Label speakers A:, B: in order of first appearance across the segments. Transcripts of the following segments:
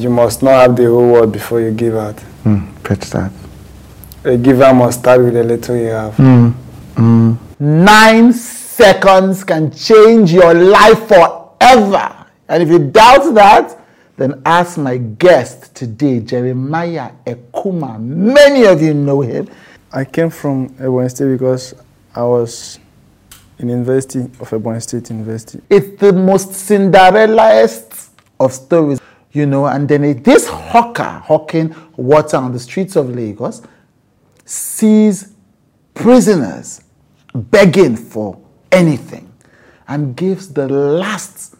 A: You must not have the whole world before you give out.
B: Mm, pitch that.
A: A giver must start with the little you have.
B: Mm, mm.
C: Nine seconds can change your life forever. And if you doubt that, then ask my guest today, Jeremiah Ekuma. Many of you know him.
A: I came from Ebonyi State because I was in University of Ebonyi State University.
C: It's the most Cinderella-est of stories, you know, and then this hawker hawking water on the streets of Lagos sees prisoners begging for anything and gives the last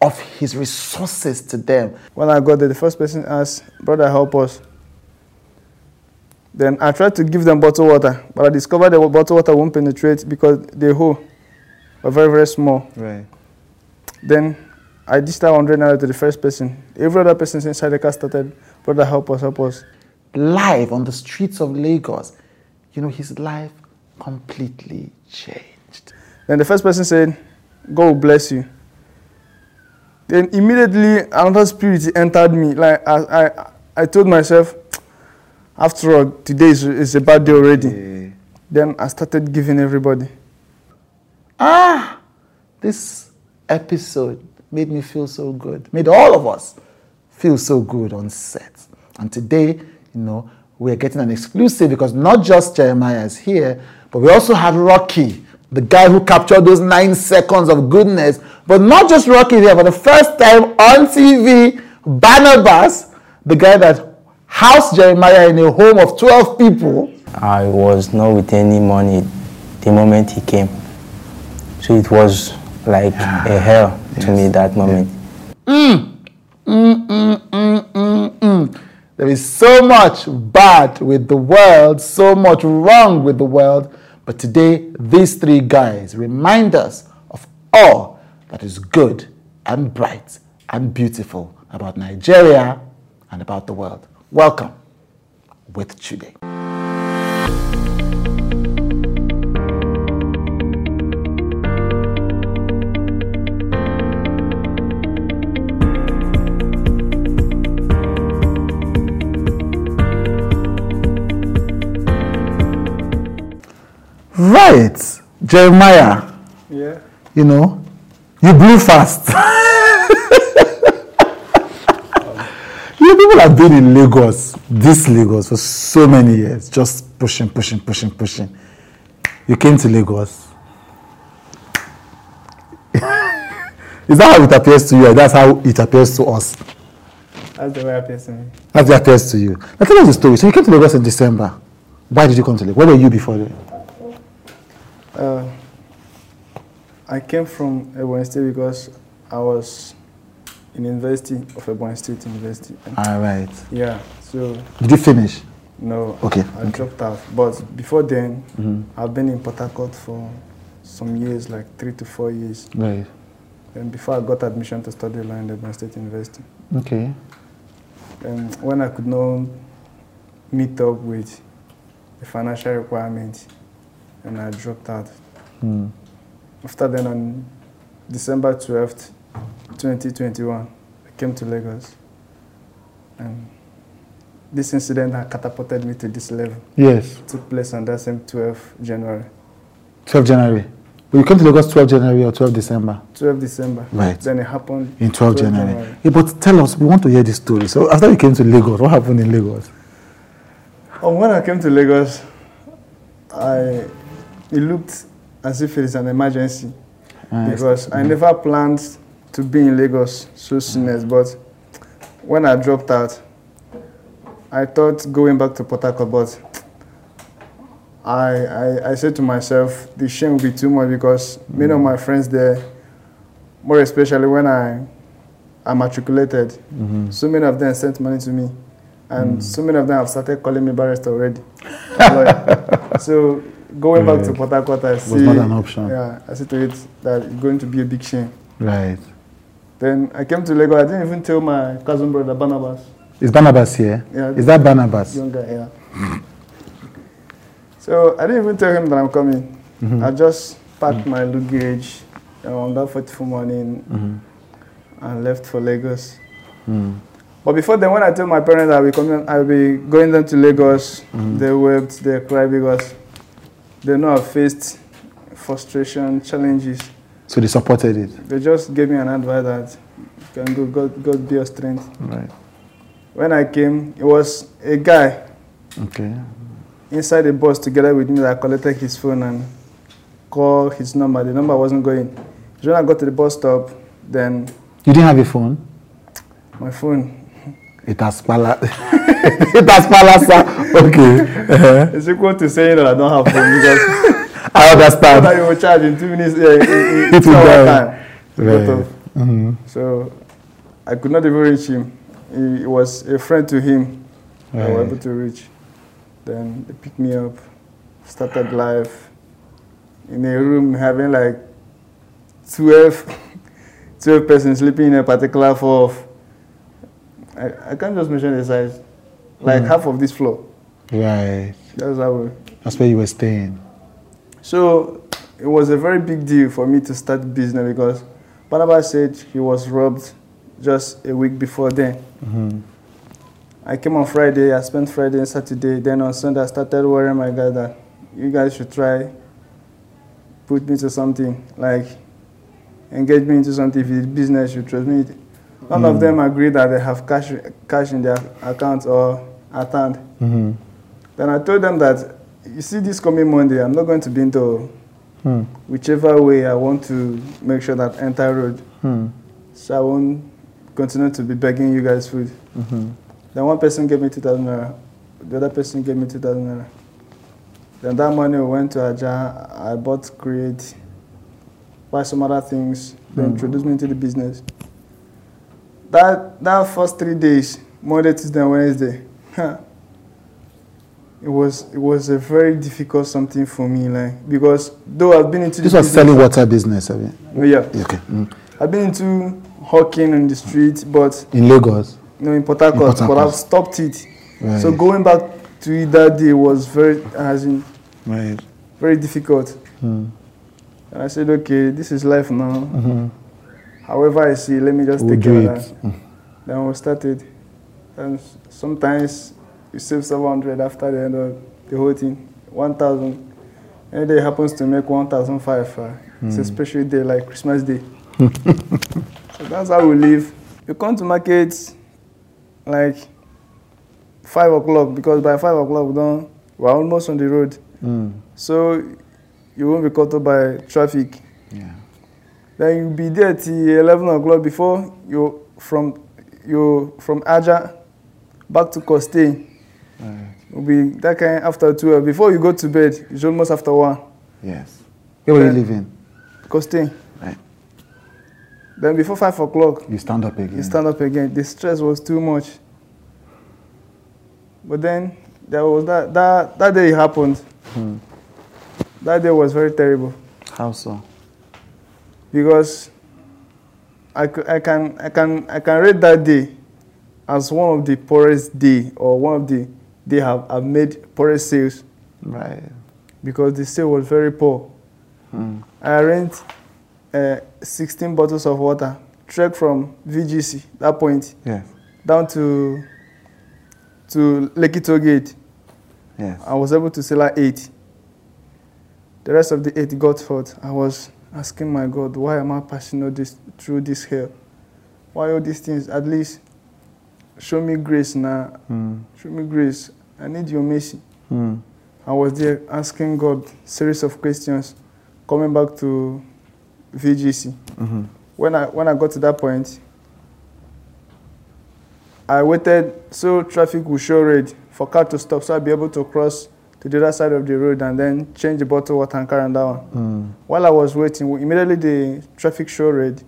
C: of his resources to them.
A: When I got there, the first person asked, Brother, help us. Then I tried to give them bottled water, but I discovered the bottled water won't penetrate because the hole were very, very small.
B: Right.
A: Then I dished out 100 naira to the first person. Every other person inside the car started, Brother, help us, help us.
C: Live on the streets of Lagos, you know, his life completely changed.
A: Then the first person said, God will bless you. Then immediately another spirit entered me. Like I, I, I told myself, after all, today is, is a bad day already.
B: Yeah.
A: Then I started giving everybody.
C: Ah, this episode made me feel so good, made all of us feel so good on set. And today, you know, we're getting an exclusive because not just Jeremiah is here, but we also have Rocky, the guy who captured those nine seconds of goodness. But not just Rocky here, for the first time on TV, Barnabas, the guy that housed Jeremiah in a home of 12 people.
D: I was not with any money the moment he came. So it was like a hell to me that moment. Mm.
C: Mm, mm, there is so much bad with the world, so much wrong with the world. But today, these three guys remind us of all that is good and bright and beautiful about Nigeria and about the world. Welcome with Chude. Right, Jeremiah,
A: Yeah.
C: you know, you blew fast. you people have been in Lagos, this Lagos, for so many years, just pushing, pushing, pushing, pushing. You came to Lagos. Is that how it appears to you? That's how it appears to us.
A: That's the way I appears to me.
C: That's it appears to you. Now tell us the story. So you came to Lagos in December. Why did you come to Lagos? Where were you before?
A: Uh, I came from Ebonyi State because I was in University of Ebonyi State University.
C: All right.
A: Yeah, so
C: Did you finish?
A: no,
C: Okay,
A: I
C: okay.
A: Dropped out. But before then, I've been in Port Harcourt for some years, like three to four years.
C: Right.
A: And before I got admission to study law in Ebonyi State University.
C: Okay.
A: And when I could not meet up with the financial requirements, and I dropped out.
C: Hmm.
A: After then, on December 12th, 2021, I came to Lagos. And this incident had catapulted me to this level.
C: Yes.
A: It took place on that same 12th January.
C: 12 January. But you came to Lagos 12 January or 12 December?
A: 12 December.
C: Right.
A: Then it happened
C: In 12 January. Yeah, but tell us, we want to hear the story. So after you came to Lagos, what happened in Lagos?
A: Oh, when I came to Lagos, I it looked as if it is an emergency
C: Ah,
A: because I never planned to be in Lagos so soon as. But when I dropped out, I thought going back to Port Harcourt, but I, I I said to myself the shame would be too much because many of mm. my friends there, more especially when I I matriculated, mm-hmm. so many of them sent money to me. And mm. so many of them have started calling me barrister already. So going back to. Port Harcourt, I see.
C: not an option.
A: Yeah, I see to it that it's going to be a big shame.
C: Right.
A: Then I came to Lagos. I didn't even tell my cousin brother Barnabas,
C: Is Barnabas here?
A: Yeah.
C: Is that Barnabas?
A: young guy. Yeah. so I didn't even tell him that I'm coming. Mm-hmm. I just packed mm. my luggage uh, on that fateful morning mm-hmm. and left for Lagos. Mm. But before then, when I told my parents I'll be coming, I'll be going down to Lagos, mm-hmm. they wept, they cried because they know I've faced frustration, challenges.
C: So they supported it.
A: They just gave me an advice that you can go, God, God be your strength.
C: Right.
A: When I came, it was a guy
C: Okay.
A: inside the bus together with me that collected his phone and called his number. The number wasn't going. So when I got to the bus stop, then
C: You didn't have a phone?
A: my phone,
C: It has pala. it has pala, sir. Okay. Uh-huh.
A: it's equal to saying that I don't have phone because
C: I understand.
A: that you will charge in two minutes, in, in, in
C: It
A: two hour time.
C: Right. Mhm.
A: So I could not even reach him. He was a friend to him. I was able to reach. Then they picked me up, started life in a room having like 12, 12 persons sleeping in a particular floor. Of, I, I can't just mention the size. Like
C: Mm.
A: half of this floor.
C: Right.
A: That's how
C: That's where you were staying.
A: So it was a very big deal for me to start business because Barnabas said he was robbed just a week before then.
C: Mhm.
A: I came on Friday, I spent Friday and Saturday, then on Sunday I started worrying my guy that you guys should try put me to something, like engage me into something if it's business you trust me. None of them agreed that they have cash cash in their account or at hand.
C: Mhm.
A: Then I told them that you see this coming Monday, I'm not going to be into
C: Hmm.
A: whichever way I want to make sure that I enter road.
C: Hmm.
A: So I won't continue to be begging you guys food.
C: Mhm.
A: Then one person gave me 2,000 naira. The other person gave me 2,000 naira. Then that money we went to Aja. I bought Create, buy some other things, then
C: Mm.
A: introduce me into the business. That that first three days, Monday, Tuesday, Wednesday, it was it was a very difficult something for me, like because though I've been into
C: This was
A: business-
C: selling water business, have you?
A: Yeah,
C: Okay. Mm.
A: I've been into hawking on the street, but
C: In Lagos.
A: no, in Port Harcourt, but. I've stopped it.
C: Right.
A: So going back to it that day was very, as in,
C: Right.
A: very difficult.
C: Hmm.
A: And I said, okay, this is life now.
C: Mhm.
A: However I see, let me just
C: We'll
A: take care of that. Then we started. And sometimes you save 700 after the end of the whole thing, 1,000. Any day happens to make 1,005. Uh, It's
C: Hmm.
A: a special day like Christmas Day. so that's how we live. You come to market like 5 o'clock because by 5 o'clock we don't, we're almost on the road.
C: Mm.
A: So you won't be caught up by traffic.
C: Yeah.
A: Then you'll be there till 11 o'clock before you from you from Aja back to Costain.
C: Right.
A: Will be that kind after 12. Before you go to bed, it's almost after 1.
C: Yes. Where were you
A: Yeah.
C: living?
A: Costain.
C: Right.
A: Then before 5 o'clock,
C: You stand up again.
A: you stand up again. The stress was too much. But then there was that that, that day it happened.
C: Hmm.
A: That day was very terrible.
C: How so?
A: because I, c- I can I can I can rate that day as one of the poorest day or one of the they have, have made poorest sales
C: Right.
A: because the sale was very poor.
C: Hmm.
A: I arranged uh, 16 bottles of water, trek from VGC that point
C: Yes.
A: down to to Lekki Toll Gate.
C: Yes.
A: I was able to sell out eight. The rest of the eight got hurt. I was asking my God, why am I passing all this through this hell? Why all these things? At least show me grace now.
C: Hmm.
A: Show me grace. I need your mercy.
C: Hmm.
A: I was there asking God series of questions, coming back to VGC.
C: Mhm.
A: When I when I got to that point, I waited so traffic would show red for car to stop, so I'd be able to cross to the other side of the road and then change the bottle water and carry on that one.
C: Hmm.
A: While I was waiting, immediately the traffic show red.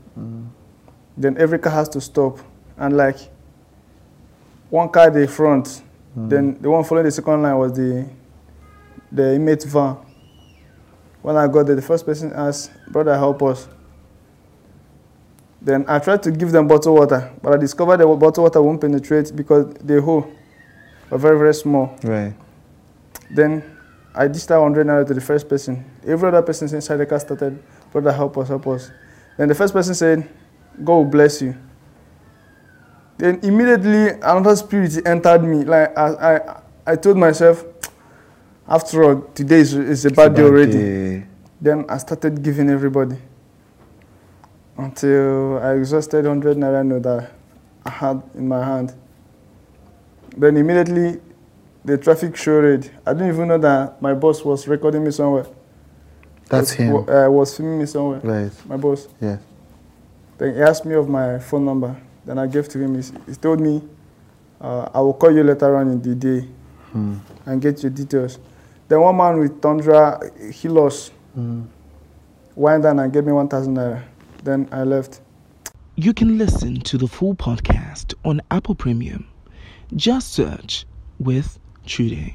A: Then every car has to stop, and like one car the front, hmm. then the one following the second line was the the inmate van. When I got there, the first person asked, "Brother, help us." Then I tried to give them bottled water, but I discovered the bottled water won't penetrate because the hole were very very small.
C: Right.
A: Then I dished out 100 naira to the first person. Every other person inside the car started, brother, help us, help us. Then the first person said, God will bless you. Then immediately another spirit entered me. Like I, I, I told myself, after all, today is, is a bad day already.
C: day.
A: Then I started giving everybody until I exhausted 100 naira note that I had in my hand. Then immediately the traffic showed. I didn't even know that my boss was recording me somewhere.
C: That's
A: was,
C: him.
A: Uh, was filming me somewhere.
C: Right.
A: My boss.
C: Yes.
A: Then he asked me of my phone number. Then I gave to him. He, he told me, uh, I will call you later on in the day
C: Hmm.
A: and get your details. Then one man with Tundra, he lost.
C: Hmm.
A: Went down and gave me 1,000 naira. Then I left.
E: You can listen to the full podcast on Apple Premium. Just search with Chude.